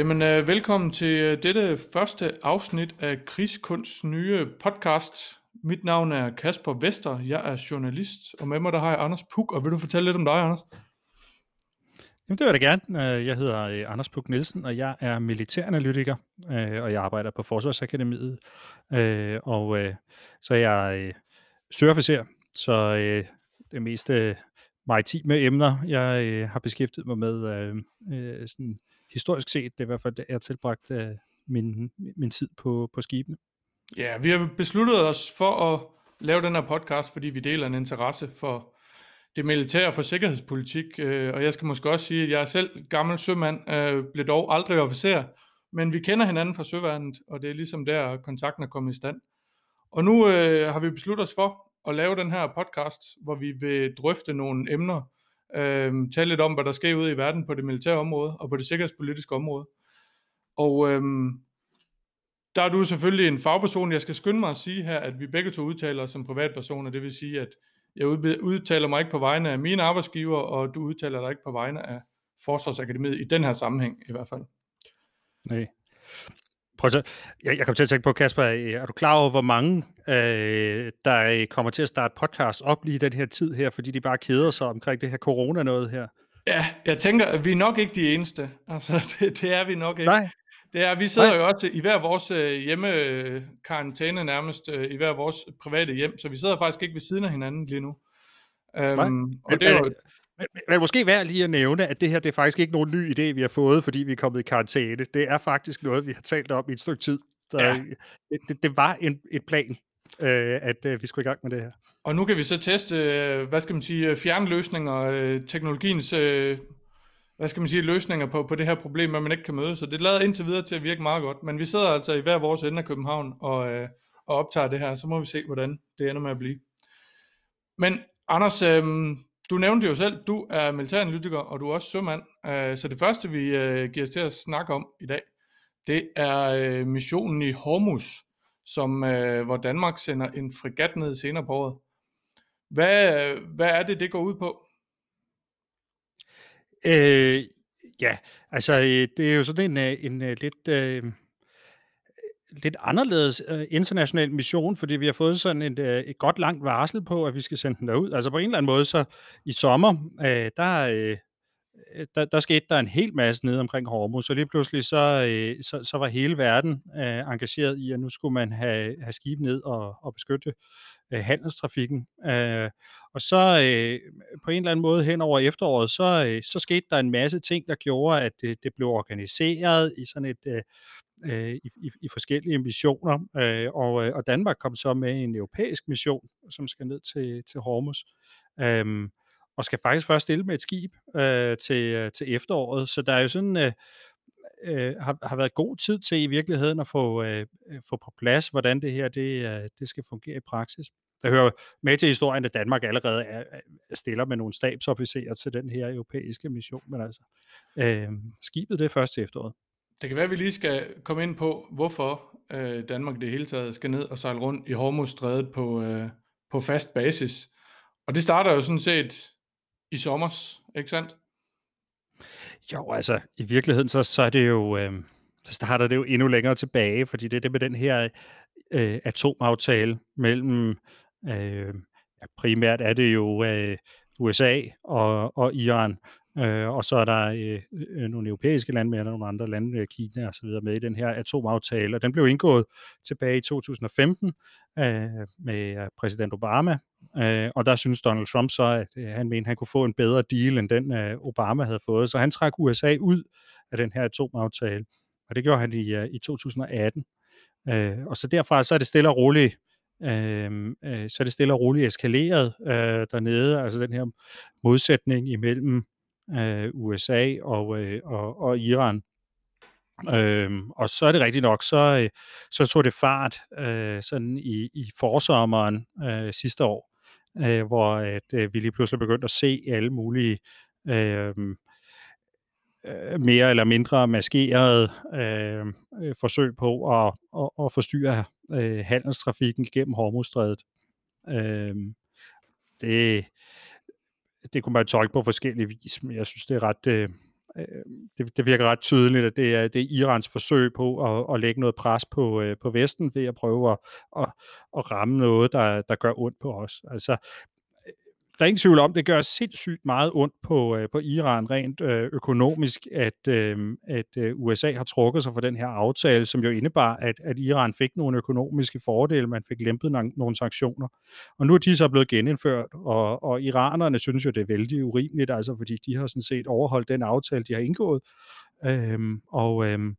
Jamen, øh, velkommen til øh, dette første afsnit af Krigskunsts nye podcast. Mit navn er Kasper Vester, jeg er journalist, og med mig der har jeg Anders Puk, og vil du fortælle lidt om dig, Anders? Jamen, det vil jeg da gerne. Øh, jeg hedder øh, Anders Puk Nielsen, og jeg er militæranalytiker, øh, og jeg arbejder på Forsvarsakademiet. Øh, og så er jeg søofficer, så det meste maritime emner, jeg har beskæftiget mig med sådan historisk set. Det er i hvert fald, det er tilbragt øh, min, min tid på, på skibene. Ja, vi har besluttet os for at lave den her podcast, fordi vi deler en interesse for det militære for sikkerhedspolitik, øh, og jeg skal måske også sige, at jeg er selv gammel sømand, øh, blev dog aldrig officer, men vi kender hinanden fra søværnet, og det er ligesom der, kontakten er kommet i stand. Og nu øh, har vi besluttet os for at lave den her podcast, hvor vi vil drøfte nogle emner, øh, tale lidt om, hvad der sker ude i verden på det militære område og på det sikkerhedspolitiske område. Og øh, der er du selvfølgelig en fagperson. Jeg skal skynde mig at sige her, at vi begge to udtaler os som privatpersoner, det vil sige, at jeg udtaler mig ikke på vegne af mine arbejdsgiver, og du udtaler dig ikke på vegne af Forsvarsakademiet i den her sammenhæng i hvert fald. Nej. Prøv at jeg, jeg kom til at tænke på, Kasper, er du klar over, hvor mange, øh, der kommer til at starte podcast op lige i den her tid her, fordi de bare keder sig omkring det her corona noget her? Ja, jeg tænker, at vi er nok ikke de eneste. Altså, det, det er vi nok ikke. Nej. Det er, vi sidder Nej. jo også i hver vores øh, hjemmekarantæne nærmest, øh, i hver vores private hjem, så vi sidder faktisk ikke ved siden af hinanden lige nu. Um, og det er jo... Men, men måske værd lige at nævne, at det her det er faktisk ikke nogen ny idé, vi har fået, fordi vi er kommet i karantæne. Det er faktisk noget, vi har talt om i et stykke tid. Så ja. det, det, det var en, et plan, øh, at øh, vi skulle i gang med det her. Og nu kan vi så teste, øh, hvad skal man sige, fjernløsninger, øh, teknologiens øh, hvad skal man sige, løsninger på, på det her problem, at man ikke kan møde. Så det lader indtil videre til at virke meget godt. Men vi sidder altså i hver vores ende af København og, øh, og optager det her, så må vi se, hvordan det ender med at blive. Men Anders, øh, du nævnte jo selv, du er militæranalytiker, og du er også sømand. Øh, så det første, vi øh, giver os til at snakke om i dag, det er øh, missionen i Hormuz, som, øh, hvor Danmark sender en fregat ned senere på året. Hvad, hvad er det, det går ud på? Øh, ja, altså øh, det er jo sådan en, øh, en, en lidt... Øh, lidt anderledes øh, international mission, fordi vi har fået sådan et, øh, et godt langt varsel på, at vi skal sende den derud. Altså på en eller anden måde, så i sommer, øh, der, øh, øh der, der skete der en hel masse nede omkring Hormuz, så lige pludselig så, øh, så, så var hele verden øh, engageret i, at nu skulle man have, have skib ned og, og beskytte øh, handelstrafikken. Øh, og så øh, på en eller anden måde hen over efteråret, så, øh, så skete der en masse ting, der gjorde, at det, det blev organiseret i sådan et... Øh, øh, i, i, i forskellige missioner, øh, og, øh, og Danmark kom så med en europæisk mission, som skal ned til, til Hormuz, øh, og skal faktisk først stille med et skib øh, til, øh, til efteråret, så der er jo sådan... Øh, øh, har, har været god tid til i virkeligheden at få, øh, få på plads, hvordan det her det, øh, det skal fungere i praksis. Der hører med til historien, at Danmark allerede er, stiller med nogle stabsofficerer til den her europæiske mission, men altså øh, skibet det er først til efteråret. Det kan være, at vi lige skal komme ind på, hvorfor øh, Danmark det hele taget skal ned og sejle rundt i Hormuzstrædet på, øh, på fast basis. Og det starter jo sådan set i sommer, ikke sandt? Jo, altså i virkeligheden så, så er det jo, øh, så starter det jo endnu længere tilbage, fordi det er det med den her øh, atomaftale mellem, øh, ja, primært er det jo øh, USA og, og Iran, Øh, og så er der øh, nogle europæiske lande med, og nogle andre lande, øh, Kina og så videre, med i den her atomaftale. Og den blev indgået tilbage i 2015 øh, med øh, præsident Obama. Øh, og der synes Donald Trump så, at øh, han mente, at han kunne få en bedre deal, end den øh, Obama havde fået. Så han trak USA ud af den her atomaftale. Og det gjorde han i, øh, i 2018. Øh, og så derfra så er det stille og roligt øh, øh, så er det stille og roligt eskaleret øh, dernede, altså den her modsætning imellem øh, USA og, øh, og, og Iran. Øhm, og så er det rigtigt nok, så, øh, så tog det fart øh, sådan i, i forsommeren øh, sidste år, øh, hvor at, øh, vi lige pludselig begyndte at se alle mulige øhm, øh, mere eller mindre maskerede øhm, øh, forsøg på at, at, at forstyrre øh, handelstrafikken gennem Hormuzstrædet. Øh, det, det kunne man tolke på forskellige vis, men jeg synes, det er ret, øh, øh, det, det virker ret tydeligt, at det er, det er Irans forsøg på at, at lægge noget pres på, øh, på Vesten ved at prøve at, at, at ramme noget, der, der gør ondt på os. Altså, der er ingen tvivl om, det gør sindssygt meget ondt på, øh, på Iran rent øh, økonomisk, at, øh, at øh, USA har trukket sig fra den her aftale, som jo indebar, at, at Iran fik nogle økonomiske fordele, man fik lempet nogle, nogle sanktioner. Og nu er de så blevet genindført, og, og iranerne synes jo, det er vældig urimeligt, altså fordi de har sådan set overholdt den aftale, de har indgået. Øhm, og øhm,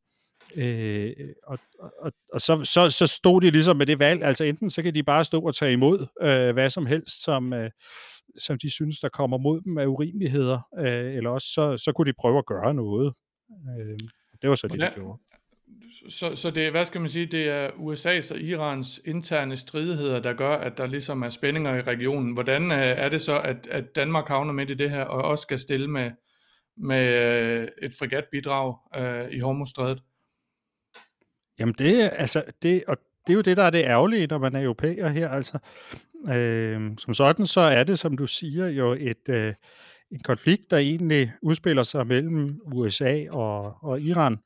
Øh, og og, og så, så, så stod de ligesom med det valg, altså enten så kan de bare stå og tage imod øh, hvad som helst, som, øh, som de synes, der kommer mod dem af urimeligheder, øh, eller også så, så kunne de prøve at gøre noget. Øh, det var så det, de gjorde. Så, så det, hvad skal man sige, det er USA's og Irans interne stridigheder, der gør, at der ligesom er spændinger i regionen. Hvordan øh, er det så, at, at Danmark havner midt i det her, og også skal stille med, med øh, et fregatbidrag øh, i Hormuzstrædet? Jamen det, altså, det, og det er jo det, der er det ærgerlige, når man er europæer her. Altså, øh, som sådan, så er det, som du siger, jo et, øh, en konflikt, der egentlig udspiller sig mellem USA og, og Iran.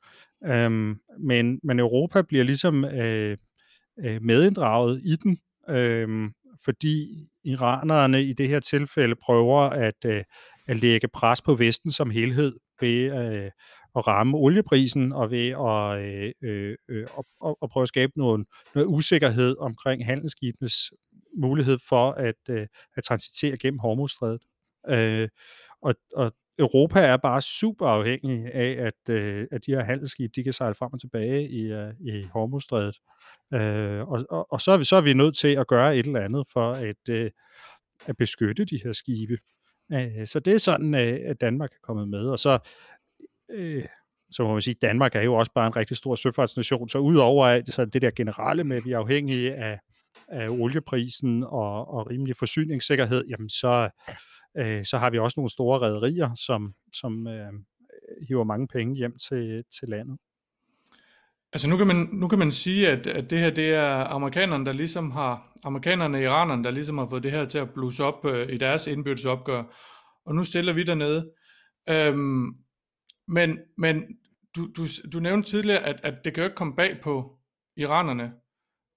Øh, men, men Europa bliver ligesom øh, øh medinddraget i den, øh, fordi iranerne i det her tilfælde prøver at, øh, at lægge pres på Vesten som helhed ved øh, at ramme olieprisen og ved at, øh, øh, øh, at, at prøve at skabe noget, noget usikkerhed omkring handelsskibenes mulighed for at, øh, at transitere gennem Hormuzstrædet. Øh, og, og Europa er bare super afhængig af, at, øh, at de her handelsskib, de kan sejle frem og tilbage i, øh, i Hormuzstrædet. Øh, og, og, og så, er vi, så er vi nødt til at gøre et eller andet for at, øh, at beskytte de her skibe. Øh, så det er sådan, øh, at Danmark er kommet med. Og så øh, så må man sige, Danmark er jo også bare en rigtig stor søfartsnation, så udover så det der generelle med, at vi er afhængige af, af olieprisen og, og rimelig forsyningssikkerhed, jamen så, øh, så har vi også nogle store rædderier, som, som øh, hiver mange penge hjem til, til landet. Altså nu kan man, nu kan man sige, at, at det her det er amerikanerne, der ligesom har, amerikanerne og iranerne, der ligesom har fået det her til at blusse op øh, i deres indbyrdes opgør, og nu stiller vi dernede. Øhm, men, men du, du, du nævnte tidligere, at, at det kan jo ikke komme bag på iranerne,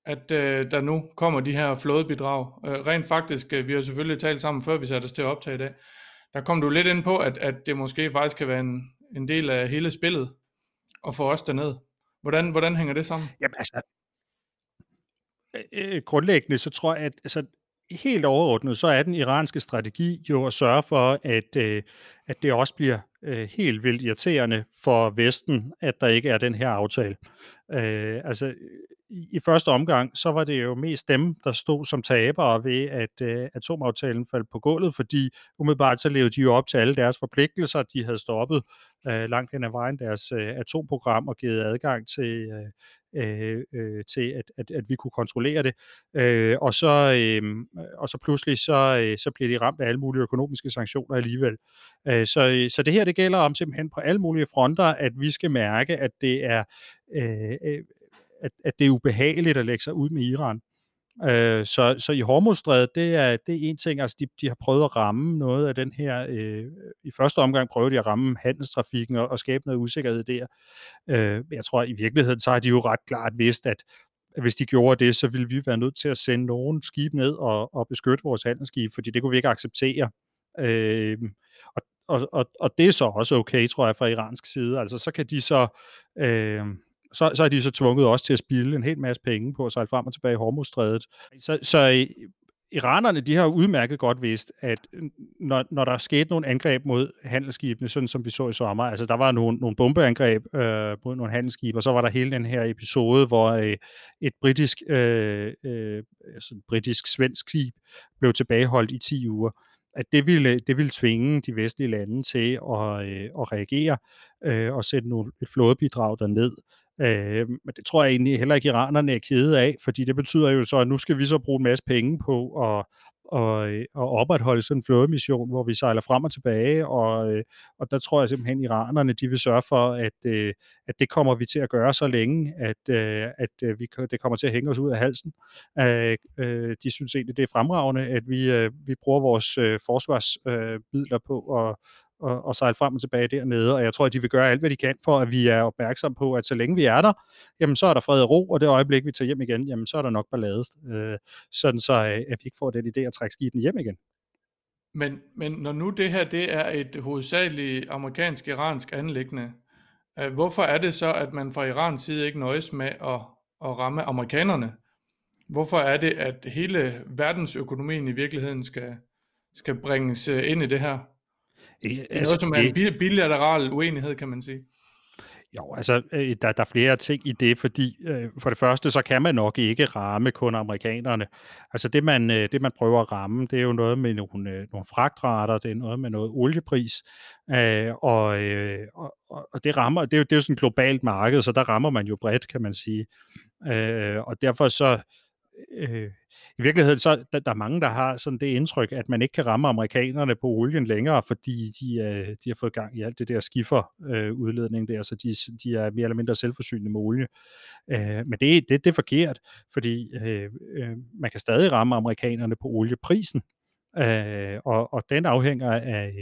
at øh, der nu kommer de her flådebidrag. Øh, rent faktisk, øh, vi har selvfølgelig talt sammen, før vi satte os til at optage i dag, der kom du lidt ind på, at, at det måske faktisk kan være en, en del af hele spillet og få os derned. Hvordan, hvordan hænger det sammen? Jamen altså, øh, øh grundlæggende så tror jeg, at altså, helt overordnet, så er den iranske strategi jo at sørge for, at, øh, at det også bliver øh, helt vildt irriterende for Vesten, at der ikke er den her aftale. Øh, altså, i første omgang, så var det jo mest dem, der stod som tabere ved, at øh, atomaftalen faldt på gulvet, fordi umiddelbart så levede de jo op til alle deres forpligtelser. De havde stoppet øh, langt hen ad vejen deres øh, atomprogram og givet adgang til, øh, Øh, øh, til at, at, at vi kunne kontrollere det. Øh, og, så, øh, og så pludselig så, øh, så bliver de ramt af alle mulige økonomiske sanktioner alligevel. Øh, så, så det her det gælder om simpelthen på alle mulige fronter, at vi skal mærke, at det er øh, øh at, at det er ubehageligt at lægge sig ud med Iran. Øh, så, så i Hormuzstrædet, det er, det er en ting, altså de, de har prøvet at ramme noget af den her, øh, i første omgang prøvede de at ramme handelstrafikken og, og skabe noget usikkerhed der. Øh, jeg tror i virkeligheden, så har de jo ret klart vidst, at hvis de gjorde det, så ville vi være nødt til at sende nogle skib ned og, og beskytte vores handelsskib, fordi det kunne vi ikke acceptere. Øh, og, og, og, og det er så også okay, tror jeg, fra iransk side. Altså så kan de så... Øh, så, så er de så tvunget også til at spille en hel masse penge på at sejle frem og tilbage i Hormuzstrædet. Så, så iranerne, de har udmærket godt vidst, at når, når der skete nogle angreb mod handelsskibene, sådan som vi så i sommer, altså der var nogle, nogle bombeangreb øh, mod nogle handelsskibe, og så var der hele den her episode, hvor øh, et britisk, øh, øh, altså britisk-svensk skib blev tilbageholdt i 10 uger at det ville, det ville tvinge de vestlige lande til at, øh, at reagere øh, og sætte nogle, et flådebidrag derned. Øh, men det tror jeg egentlig heller ikke, iranerne er kede af, fordi det betyder jo så, at nu skal vi så bruge en masse penge på at, og, øh, og opretholde sådan en flådemission, hvor vi sejler frem og tilbage, og, øh, og der tror jeg simpelthen, at iranerne de vil sørge for, at, øh, at det kommer vi til at gøre så længe, at, at vi, det kommer til at hænge os ud af halsen. De synes egentlig, det er fremragende, at vi, vi bruger vores forsvarsmidler på at og, og sejle frem og tilbage dernede, og jeg tror, at de vil gøre alt, hvad de kan for, at vi er opmærksom på, at så længe vi er der, jamen så er der fred og ro, og det øjeblik, vi tager hjem igen, jamen så er der nok ballade, øh, sådan så øh, at vi ikke får den idé at trække skibene hjem igen. Men, men når nu det her det er et hovedsageligt amerikansk-iransk anlæggende, øh, hvorfor er det så, at man fra Irans side ikke nøjes med at, at ramme amerikanerne? Hvorfor er det, at hele verdensøkonomien i virkeligheden skal, skal bringes øh, ind i det her? Det er altså, noget, som er en bilateral uenighed, kan man sige. Jo, altså, øh, der, der er flere ting i det, fordi øh, for det første, så kan man nok ikke ramme kun amerikanerne. Altså det man, øh, det, man prøver at ramme, det er jo noget med nogle, øh, nogle fragtrater, det er noget med noget oliepris, øh, og, øh, og, og det rammer, det er jo, det er jo sådan et globalt marked, så der rammer man jo bredt, kan man sige. Øh, og derfor så, øh, i virkeligheden så der, der er mange, der har sådan det indtryk, at man ikke kan ramme amerikanerne på olien længere, fordi de, øh, de har fået gang i alt det der skifferudledning øh, udledning der, så de, de er mere eller mindre selvforsynende med olie. Øh, men det, det, det er forkert, fordi øh, øh, man kan stadig ramme amerikanerne på olieprisen, øh, og, og den afhænger af,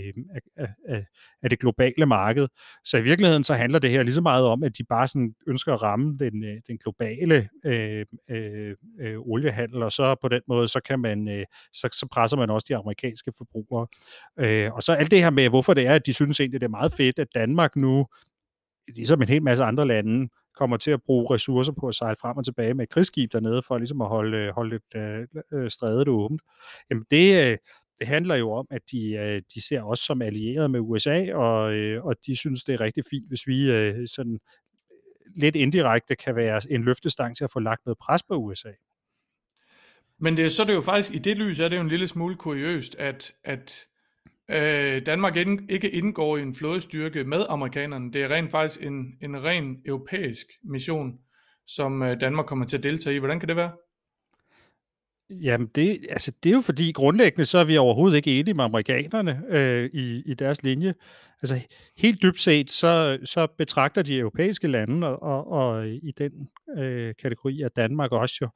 af, af, af det globale marked. Så i virkeligheden så handler det her lige så meget om, at de bare sådan ønsker at ramme den, øh, den globale øh, øh, øh, oliehandel, og så på den måde, så kan man, øh, så, så presser man også de amerikanske forbrugere. Øh, og så alt det her med, hvorfor det er, at de synes egentlig, det er meget fedt, at Danmark nu, ligesom en hel masse andre lande, kommer til at bruge ressourcer på at sejle frem og tilbage med et krigsskib dernede, for ligesom at holde, øh, holde et, øh, øh, strædet åbent. Jamen det, øh, det handler jo om, at de, øh, de ser os som allierede med USA, og, øh, og de synes, det er rigtig fint, hvis vi øh, sådan lidt indirekte kan være en løftestang til at få lagt noget pres på USA. Men det, så er det jo faktisk, i det lys er det jo en lille smule kuriøst, at, at øh, Danmark ikke indgår i en flådestyrke med amerikanerne. Det er rent faktisk en, en ren europæisk mission, som øh, Danmark kommer til at deltage i. Hvordan kan det være? Jamen, det, altså, det er jo fordi grundlæggende, så er vi overhovedet ikke enige med amerikanerne øh, i, i deres linje. Altså, helt dybt set, så, så betragter de europæiske lande, og, og, og i den øh, kategori er Danmark også jo,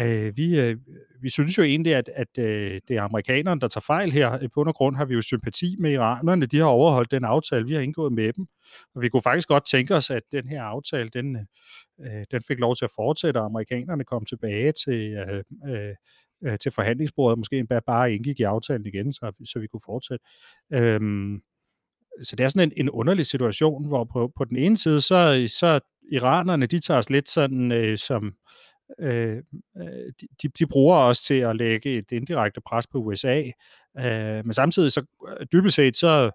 øh, vi, øh, vi synes jo egentlig, at, at øh, det er amerikanerne, der tager fejl her. På under grund har vi jo sympati med iranerne. De har overholdt den aftale, vi har indgået med dem. Og vi kunne faktisk godt tænke os, at den her aftale, den, øh, øh, den fik lov til at fortsætte, og amerikanerne kom tilbage til, øh, øh, øh til forhandlingsbordet, måske bare indgik i aftalen igen, så, så vi kunne fortsætte. Øhm, så det er sådan en, en underlig situation, hvor på, på den ene side, så, så iranerne, de tager os lidt sådan øh, som, øh, øh de, de bruger os til at lægge et indirekte pres på USA, øh, men samtidig så øh, dybest set, så,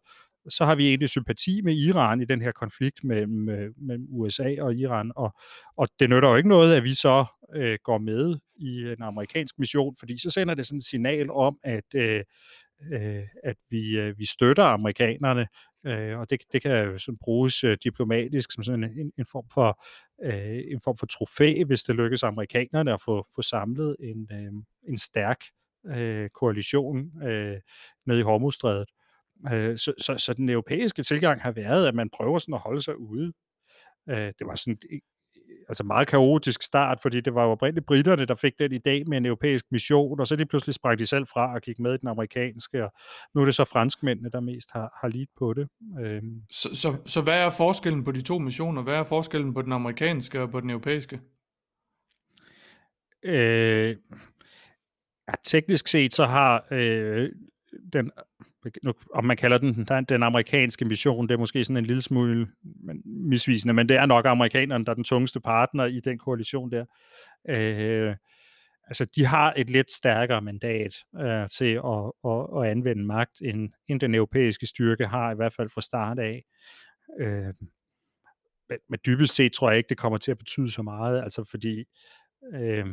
så har vi egentlig sympati med Iran i den her konflikt mellem, øh, mellem USA og Iran, og, og det nytter jo ikke noget, at vi så øh, går med i en amerikansk mission, fordi så sender det sådan et signal om, at øh, øh, at vi, øh, vi støtter amerikanerne, øh, og det, det kan jo sådan bruges øh, diplomatisk som sådan en, en form for øh, en form for trofæ, hvis det lykkes amerikanerne at få, få samlet en, øh, en stærk øh, koalition øh, nede i Hormuzstrædet. Øh, så, så, så den europæiske tilgang har været, at man prøver sådan at holde sig ude. Øh, det var sådan altså meget kaotisk start, fordi det var jo oprindeligt britterne, der fik den idé med en europæisk mission, og så de pludselig sprang de selv fra og gik med i den amerikanske, og nu er det så franskmændene, der mest har, har lidt på det. Øhm. Så, så, så hvad er forskellen på de to missioner? Hvad er forskellen på den amerikanske og på den europæiske? Øh, ja, teknisk set så har øh, den om man kalder den den amerikanske mission, det er måske sådan en lille smule misvisende, men det er nok amerikanerne, der er den tungeste partner i den koalition der. Øh, altså, de har et lidt stærkere mandat øh, til at, at, at anvende magt, end, end den europæiske styrke har, i hvert fald fra start af. Øh, men, men dybest set tror jeg ikke, det kommer til at betyde så meget, altså fordi øh,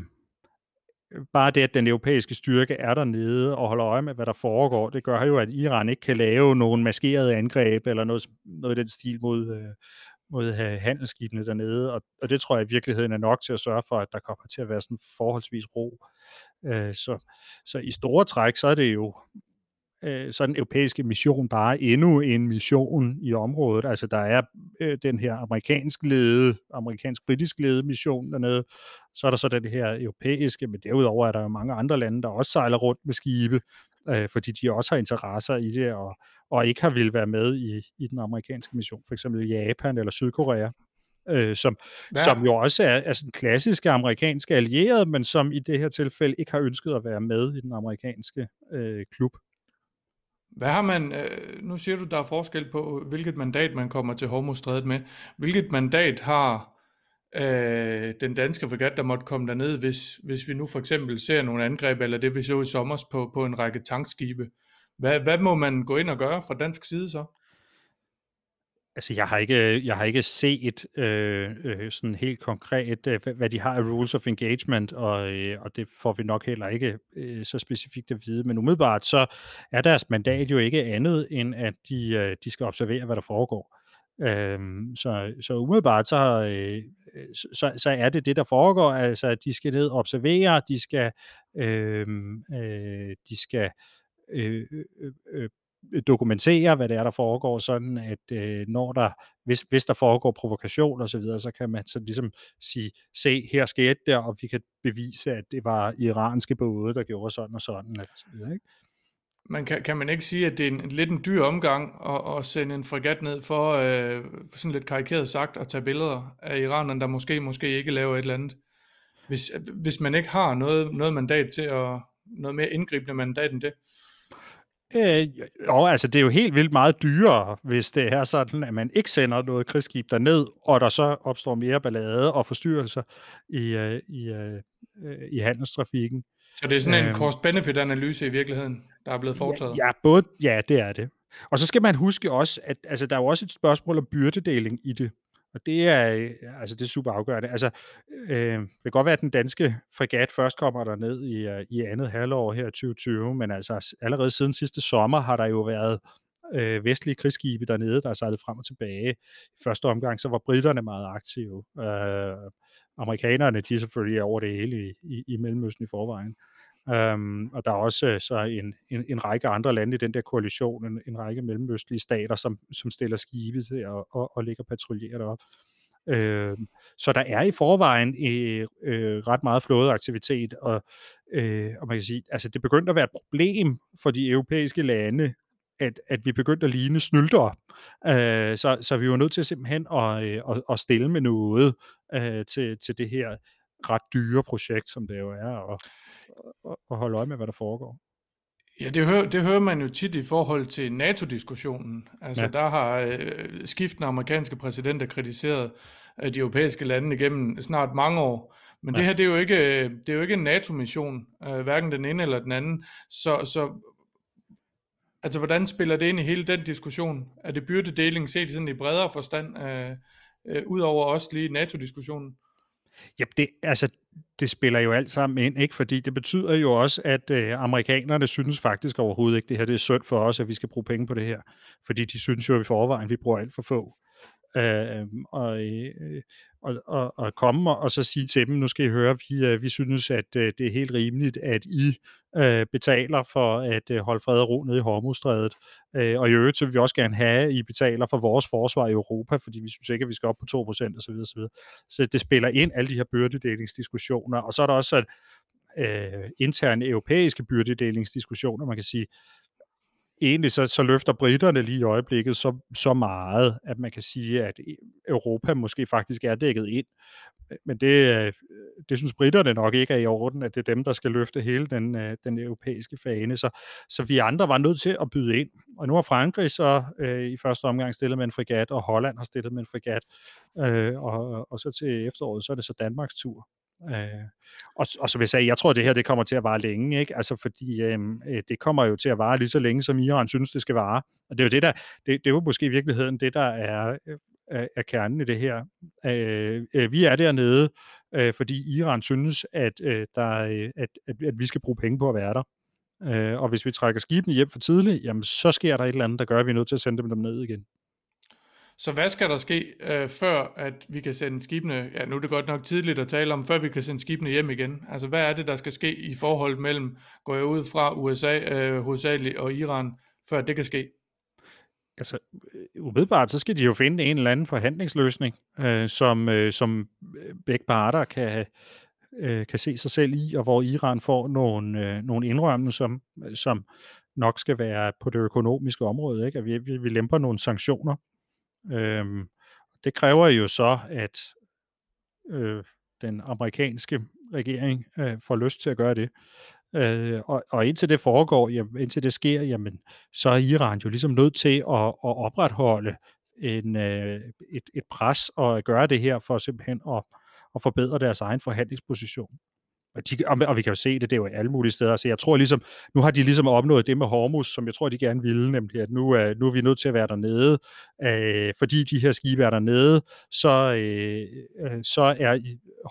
bare det, at den europæiske styrke er dernede og holder øje med, hvad der foregår, det gør jo, at Iran ikke kan lave nogen maskerede angreb eller noget, noget i den stil mod, øh, mod øh, handelsskibene dernede, og, og det tror jeg i virkeligheden er nok til at sørge for, at der kommer til at være sådan forholdsvis ro. Øh, så, så i store træk, så er det jo øh, så den europæiske mission bare endnu en mission i området. Altså der er øh, den her amerikansk ledede, amerikansk-britisk ledede mission dernede, så er der så den her europæiske, men derudover er der jo mange andre lande, der også sejler rundt med skibe øh, fordi de også har interesser i det, og, og ikke har ville være med i, i den amerikanske mission, for eksempel Japan eller Sydkorea, øh, som, ja. som jo også er, er sådan klassiske amerikanske allierede, men som i det her tilfælde ikke har ønsket at være med i den amerikanske øh, klub. Hvad har man, øh, nu siger du, der er forskel på, hvilket mandat man kommer til Hormuzstrædet med. Hvilket mandat har øh, den danske fregat, der måtte komme derned, hvis, hvis vi nu for eksempel ser nogle angreb, eller det vi så i sommer på, på en række tankskibe? Hvad, hvad må man gå ind og gøre fra dansk side så? Altså, jeg har ikke, jeg har ikke set øh, øh, sådan helt konkret, øh, hvad de har af rules of engagement, og, øh, og det får vi nok heller ikke øh, så specifikt at vide. Men umiddelbart så er deres mandat jo ikke andet, end at de, øh, de skal observere, hvad der foregår. Øh, så, så umiddelbart så, øh, så, så er det det, der foregår. Altså, at de skal ned og observere, de skal, øh, øh, de skal øh, øh, øh dokumentere, hvad det er, der foregår, sådan at øh, når der, hvis, hvis der foregår provokation og så videre, så kan man så ligesom sige, se, her skete det, og vi kan bevise, at det var iranske både, der gjorde sådan og sådan. Og så videre, ikke? Man kan, kan man ikke sige, at det er en, lidt en dyr omgang at, at sende en fregat ned for, øh, sådan lidt karikeret sagt, at tage billeder af iranerne, der måske måske ikke laver et eller andet? Hvis, hvis man ikke har noget, noget mandat til at, noget mere indgribende mandat end det? Øh, jo, altså det er jo helt vildt meget dyrere, hvis det er sådan, at man ikke sender noget krigsskib derned, og der så opstår mere ballade og forstyrrelser i, uh, i, uh, i handelstrafikken. Så det er sådan en øhm, cost-benefit-analyse i virkeligheden, der er blevet foretaget? Ja, ja, både, ja, det er det. Og så skal man huske også, at altså, der er jo også et spørgsmål om byrdedeling i det. Og det er, øh, altså, det er super afgørende. Altså, øh, det kan godt være, at den danske fregat først kommer der ned i, øh, i andet halvår her 2020, men altså allerede siden sidste sommer har der jo været øh, vestlige krigsskibe dernede, der er sejlet frem og tilbage. I første omgang så var britterne meget aktive. Øh, amerikanerne, de er selvfølgelig over det hele i, i, i Mellemøsten i forvejen. Øhm, og der er også øh, så en, en, en række andre lande i den der koalition, en, en række mellemøstlige stater, som, som stiller skibe til og, og, og ligger patruljeret op. Uh, øhm, så der er i forvejen øh, øh, ret meget flådeaktivitet, og, øh, og man kan sige, altså det begyndte at være et problem for de europæiske lande, at, at vi begyndte at ligne snylder. Øh, så, så vi var nødt til simpelthen at, øh, at, at stille med noget øh, til, til det her ret dyre projekt, som det jo er, og, og, og holde øje med, hvad der foregår. Ja, det hører, det hører man jo tit i forhold til NATO-diskussionen. Altså, ja. der har øh, skiftende amerikanske præsidenter kritiseret øh, de europæiske lande igennem snart mange år. Men ja. det her, det er jo ikke, det er jo ikke en NATO-mission, øh, hverken den ene eller den anden. Så, så altså, hvordan spiller det ind i hele den diskussion? Er det byrdedeling set sådan i bredere forstand, øh, øh, ud over også lige NATO-diskussionen? Ja, det, altså, det spiller jo alt sammen ind, ikke? fordi det betyder jo også, at øh, amerikanerne synes faktisk overhovedet ikke, det her det er synd for os, at vi skal bruge penge på det her. Fordi de synes jo i forvejen, at vi bruger alt for få. Øh, og, øh, og, og, og komme og, og så sige til dem, nu skal I høre, vi, øh, vi synes, at øh, det er helt rimeligt, at I øh, betaler for at øh, holde fred og ro nede i Hormuzstrædet. Øh, og i øvrigt, så vil vi også gerne have, at I betaler for vores forsvar i Europa, fordi vi synes ikke, at vi skal op på 2% osv. Så, så det spiller ind, alle de her byrdedelingsdiskussioner. Og så er der også at, øh, interne europæiske byrdedelingsdiskussioner, man kan sige, egentlig så, så løfter britterne lige i øjeblikket så, så meget, at man kan sige, at e-, Europa måske faktisk er dækket ind. Men det, øh, det synes britterne nok ikke er i orden, at det er dem, der skal løfte hele den, øh, den europæiske fane. Så, så vi andre var nødt til at byde ind. Og nu har Frankrig så øh, i første omgang stillet med en fregat, og Holland har stillet med en fregat. Øh, og, og så til efteråret, så er det så Danmarks tur. Øh, og, og som jeg sagde, jeg tror, at det her det kommer til at vare længe, ikke? Altså, fordi øhm, øh, det kommer jo til at vare lige så længe, som Iran synes, det skal vare. Og det er jo det, der, det, det er jo måske i virkeligheden det, der er, øh, er, er kernen i det her. Øh, øh, vi er dernede, øh, fordi Iran synes, at, øh, der, øh, at, at, at vi skal bruge penge på at være der. Øh, og hvis vi trækker skibene hjem for tidligt, jamen så sker der et eller andet, der gør, at vi er nødt til at sende dem ned igen. Så hvad skal der ske, øh, før at vi kan sende skibene, ja nu er det godt nok tidligt at tale om, før vi kan sende skibene hjem igen? Altså hvad er det, der skal ske i forhold mellem, går jeg ud fra USA øh, hovedsageligt og Iran, før det kan ske? Altså øh, umiddelbart, så skal de jo finde en eller anden forhandlingsløsning, øh, som, øh, som øh, begge parter kan, øh, kan se sig selv i, og hvor Iran får nogle, øh, nogle indrømmelser, som, som, nok skal være på det økonomiske område, ikke? at vi, vi, vi lemper nogle sanktioner. Øhm, det kræver jo så, at øh, den amerikanske regering øh, får lyst til at gøre det. Øh, og, og indtil det foregår, jamen, indtil det sker, jamen, så er Iran jo ligesom nødt til at, at opretholde en, øh, et, et pres og gøre det her for simpelthen at, at forbedre deres egen forhandlingsposition. Og, de, og, og vi kan jo se det, det er jo alle mulige steder. Så jeg tror ligesom, nu har de ligesom opnået det med Hormuz, som jeg tror, de gerne ville, nemlig at nu, er, nu er vi nødt til at være dernede. Øh, fordi de her skibe er dernede, så, øh, øh så er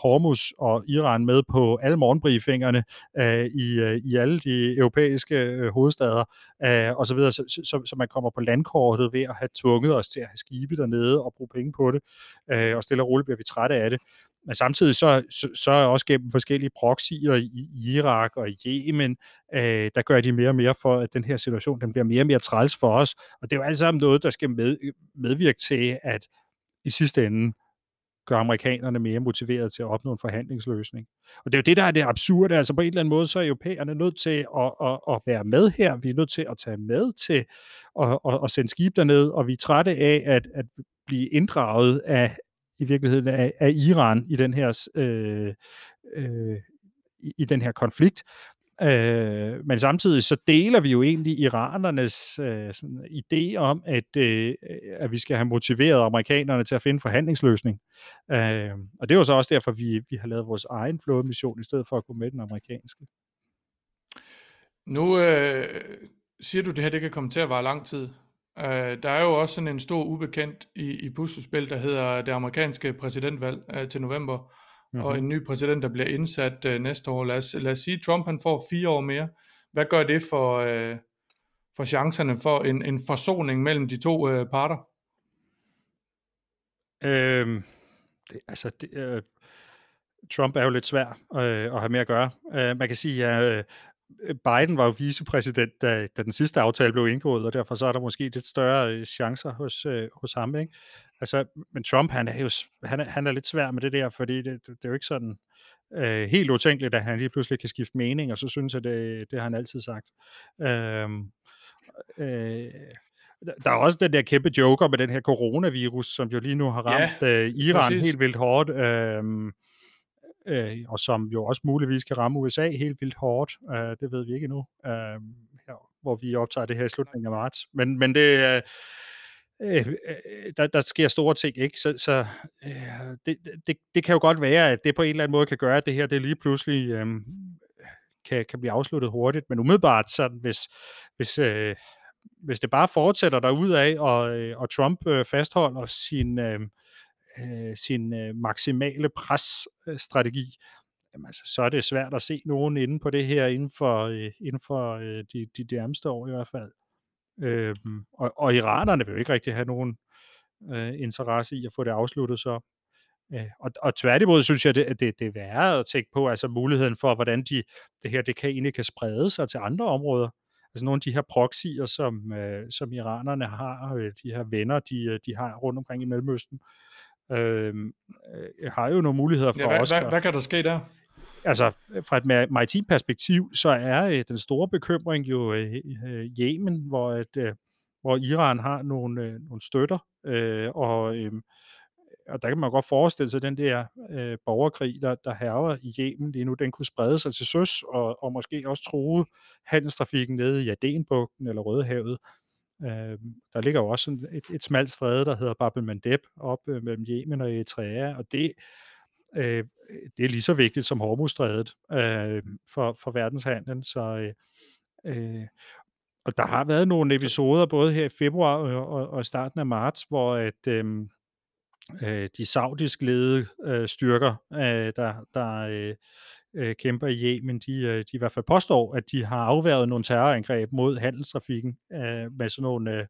Hormuz og Iran med på alle morgenbriefingerne øh, i, øh, i alle de europæiske øh, hovedstader, øh, og så videre, så, så, så man kommer på landkortet ved at have tvunget os til at have skibe dernede og bruge penge på det, øh, og stille og roligt bliver vi trætte af det. Men samtidig så, så, så er også gennem forskellige proxyer i, i Irak og i Yemen, øh, der gør de mere og mere for, at den her situation den bliver mere og mere træls for os. Og det er jo alt sammen noget, der skal med, medvirke til, at i sidste ende gør amerikanerne mere motiveret til at opnå en forhandlingsløsning. Og det er jo det, der er det absurde. Altså på en eller anden måde, så er europæerne nødt til at, at, at være med her. Vi er nødt til at tage med til at, at, at sende skib derned, og vi er trætte af at, at blive inddraget af, i virkeligheden af, af Iran i den her øh, øh, i, i den her konflikt. Øh, men samtidig så deler vi jo egentlig iranernes øh, sådan, idé om, at, øh, at vi skal have motiveret amerikanerne til at finde en forhandlingsløsning. Øh, og det er jo så også derfor, vi, vi har lavet vores egen flådemission, i stedet for at gå med den amerikanske. Nu øh, siger du, at det her det kan komme til at vare lang tid. Uh, der er jo også sådan en stor ubekendt i, i puslespil, der hedder det amerikanske præsidentvalg uh, til november, mm-hmm. og en ny præsident, der bliver indsat uh, næste år. Lad os, lad os sige, at Trump han får fire år mere. Hvad gør det for, uh, for chancerne for en, en forsoning mellem de to uh, parter? Øhm, det, altså, det, uh, Trump er jo lidt svær uh, at have med at gøre. Uh, man kan sige, at uh, Biden var jo vicepræsident, da, da den sidste aftale blev indgået, og derfor så er der måske lidt større øh, chancer hos, øh, hos ham. Ikke? Altså, men Trump, han er jo han er, han er lidt svær med det der, fordi det, det, er jo ikke sådan øh, helt utænkeligt, at han lige pludselig kan skifte mening, og så synes jeg, det, det har han altid sagt. Øhm, øh, der er også den der kæmpe joker med den her coronavirus, som jo lige nu har ramt ja, øh, Iran præcis. helt vildt hårdt. Øh, øh, og som jo også muligvis kan ramme USA helt vildt hårdt. Øh, det ved vi ikke endnu, øh, her, hvor vi optager det her i slutningen af marts. Men, men det, øh, øh, der, der sker store ting, ikke? Så, så øh, det, det, det kan jo godt være, at det på en eller anden måde kan gøre, at det her det lige pludselig øh, kan, kan blive afsluttet hurtigt. Men umiddelbart, sådan, hvis, hvis, øh, hvis det bare fortsætter derudad, og, øh, og Trump øh, fastholder sin... Øh, øh, sin øh, maksimale presstrategi, jamen, altså, så er det svært at se nogen inde på det her inden for, øh, inden for øh, de, de nærmeste år i hvert fald. Øh, og, og iranerne vil jo ikke rigtig have nogen øh, interesse i at få det afsluttet så. Øh, og, og tværtimod synes jeg, at det, det er værre at tænke på, altså muligheden for, hvordan de, det her det kan egentlig kan sprede sig til andre områder. Altså nogle af de her proxyer, som, øh, som iranerne har, øh, de her venner, de, øh, de har rundt omkring i Mellemøsten, øh, øh, har jo nogle muligheder for ja, hvad, Oscar. Hvad, hvad kan der ske der? Altså, fra et maritimt perspektiv, så er øh, den store bekymring jo øh, øh, Yemen, hvor, et, øh, hvor Iran har nogle, øh, nogle støtter, øh, og, øh, og der kan man godt forestille sig, at den der øh, borgerkrig, der, der herrer i Yemen lige nu, den kunne sprede sig til søs, og, og måske også true handelstrafikken nede i Adenbugten eller Rødehavet, Øh, der ligger jo også et, et smalt stræde, der hedder Bab el-Mandeb, op øh, mellem Yemen og Eritrea, og det, øh, det er lige så vigtigt som Hormuzstrædet øh, for, for verdenshandlen. Så, øh, øh, og der har været nogle episoder, både her i februar og, og, og starten af marts, hvor at, øh, øh, de saudisk ledede øh, styrker, øh, der, der øh, øh, kæmper i Yemen, de, øh, de i hvert fald påstår, at de har afværget nogle terrorangreb mod handelstrafikken øh, med sådan nogle øh,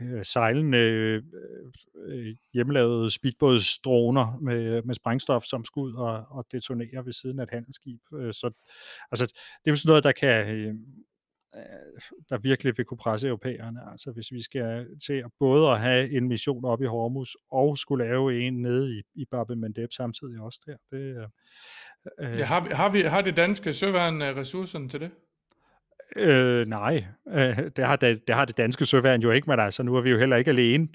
øh sejlende øh, øh, hjemmelavede speedbådsdroner med, med sprængstof, som skud ud og, og detonere ved siden af et handelsskib. Øh, så altså, det er jo sådan noget, der kan øh, øh der virkelig vil kunne presse europæerne. Altså hvis vi skal til at både at have en mission op i Hormuz og skulle lave en nede i, i Bab el-Mandeb samtidig også der. Det, øh, Øh, ja, har, vi, har, vi, har det danske søværn ressourcerne til det? Øh, nej, øh, det, har det, det har det danske søværn jo ikke, men altså, nu er vi jo heller ikke alene.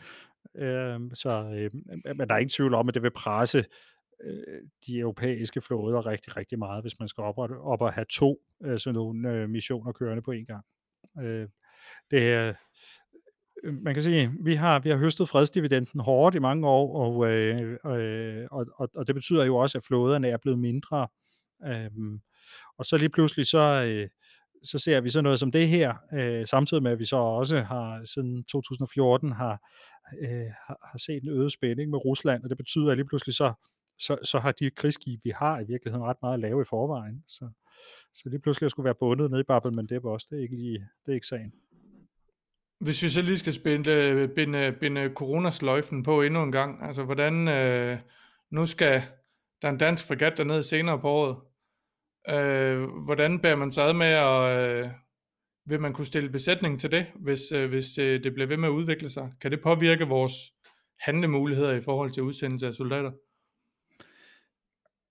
Øh, så, øh, men der er ingen tvivl om, at det vil presse øh, de europæiske flåder rigtig, rigtig meget, hvis man skal op og, op og have to øh, sådan nogle øh, missioner kørende på en gang. Øh, det øh, Øh, man kan sige, vi har, vi har høstet fredsdividenden hårdt i mange år, og, øh, øh, og, og, og det betyder jo også, at flåderne er blevet mindre. Øh, og så lige pludselig så, øh, så ser vi så noget som det her, øh, samtidig med at vi så også har siden 2014 har, øh, har, set en øget spænding med Rusland, og det betyder, at lige pludselig så, så, så har de krigsskib, vi har i virkeligheden ret meget lave i forvejen. Så, så lige pludselig at skulle være bundet ned i Babel, men det er også, det er ikke, lige, det er ikke sagen. Hvis vi så lige skal spænde, binde, binde coronasløjfen på endnu en gang, altså hvordan, øh, nu skal der en dansk fregat dernede senere på året, øh, hvordan bærer man sig ad med, og øh, vil man kunne stille besætning til det, hvis, øh, hvis øh, det bliver ved med at udvikle sig? Kan det påvirke vores handlemuligheder i forhold til udsendelse af soldater?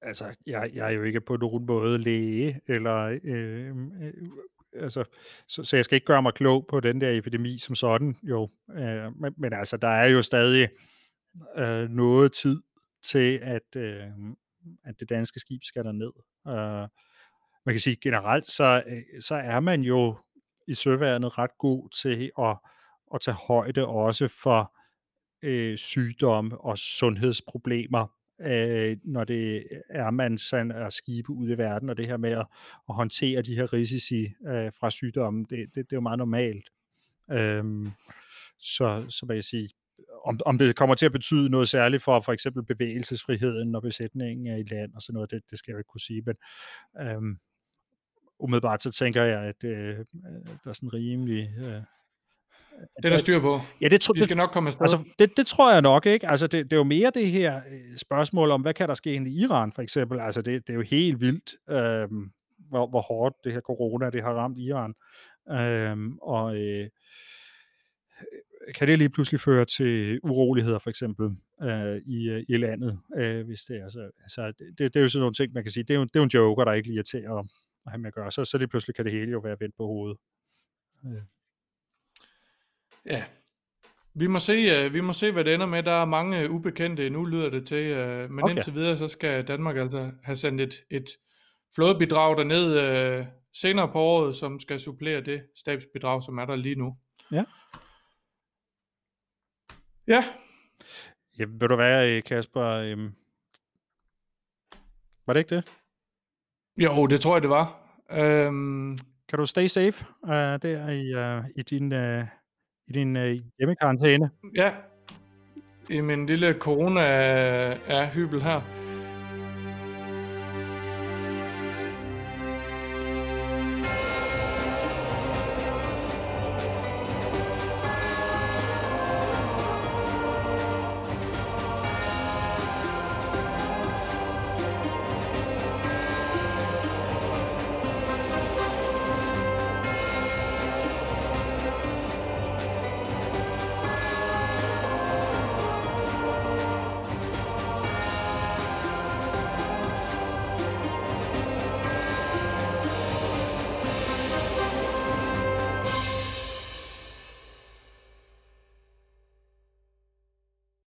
Altså, jeg, jeg er jo ikke på nogen måde læge, eller øh, øh altså, så, så jeg skal ikke gøre mig klog på den der epidemi som sådan, jo. Øh, men, men altså, der er jo stadig øh, noget tid til, at, øh, at det danske skib skal derned. Øh, man kan sige generelt, så, øh, så er man jo i søværnet ret god til at, at tage højde også for øh, sygdomme og sundhedsproblemer, øh, når det er, man sender skibe ud i verden, og det her med at, at håndtere de her risici øh, fra sygdommen, det, det, det er jo meget normalt. Øhm, så, så vil jeg sige, om, om det kommer til at betyde noget særligt for for eksempel bevægelsesfriheden, når besætningen er i land og sådan noget, det, det skal jeg jo ikke kunne sige, men øhm, umiddelbart så tænker jeg, at øh, der er sådan rimelig... Øh, det er der styr på. Ja, det tror, Vi skal nok komme afsted. Altså, det, det tror jeg nok ikke. Altså, det, det er jo mere det her øh, spørgsmål om, hvad kan der ske i Iran, for eksempel. Altså, det, det er jo helt vildt, øh, hvor, hvor hårdt det her corona, det har ramt Iran. Øh, og øh, kan det lige pludselig føre til uroligheder, for eksempel, øh, i, øh, i landet, øh, hvis det er så. Altså, det, det er jo sådan nogle ting, man kan sige, det er jo, det er jo en joker, der ikke lige er til at, at have med at gøre. Så, så lige pludselig kan det hele jo være vendt på hovedet. Øh. Ja, vi må, se, øh, vi må se, hvad det ender med. Der er mange ubekendte, nu lyder det til. Øh, men okay. indtil videre, så skal Danmark altså have sendt et, et flådebidrag derned øh, senere på året, som skal supplere det stabsbidrag, som er der lige nu. Ja. Ja. Ja, vil du være, Kasper? Øhm, var det ikke det? Jo, det tror jeg, det var. Øhm, kan du stay safe uh, der i, uh, i din, uh, i din øh, hjemmekarantæne? Ja, i min lille corona-hybel her.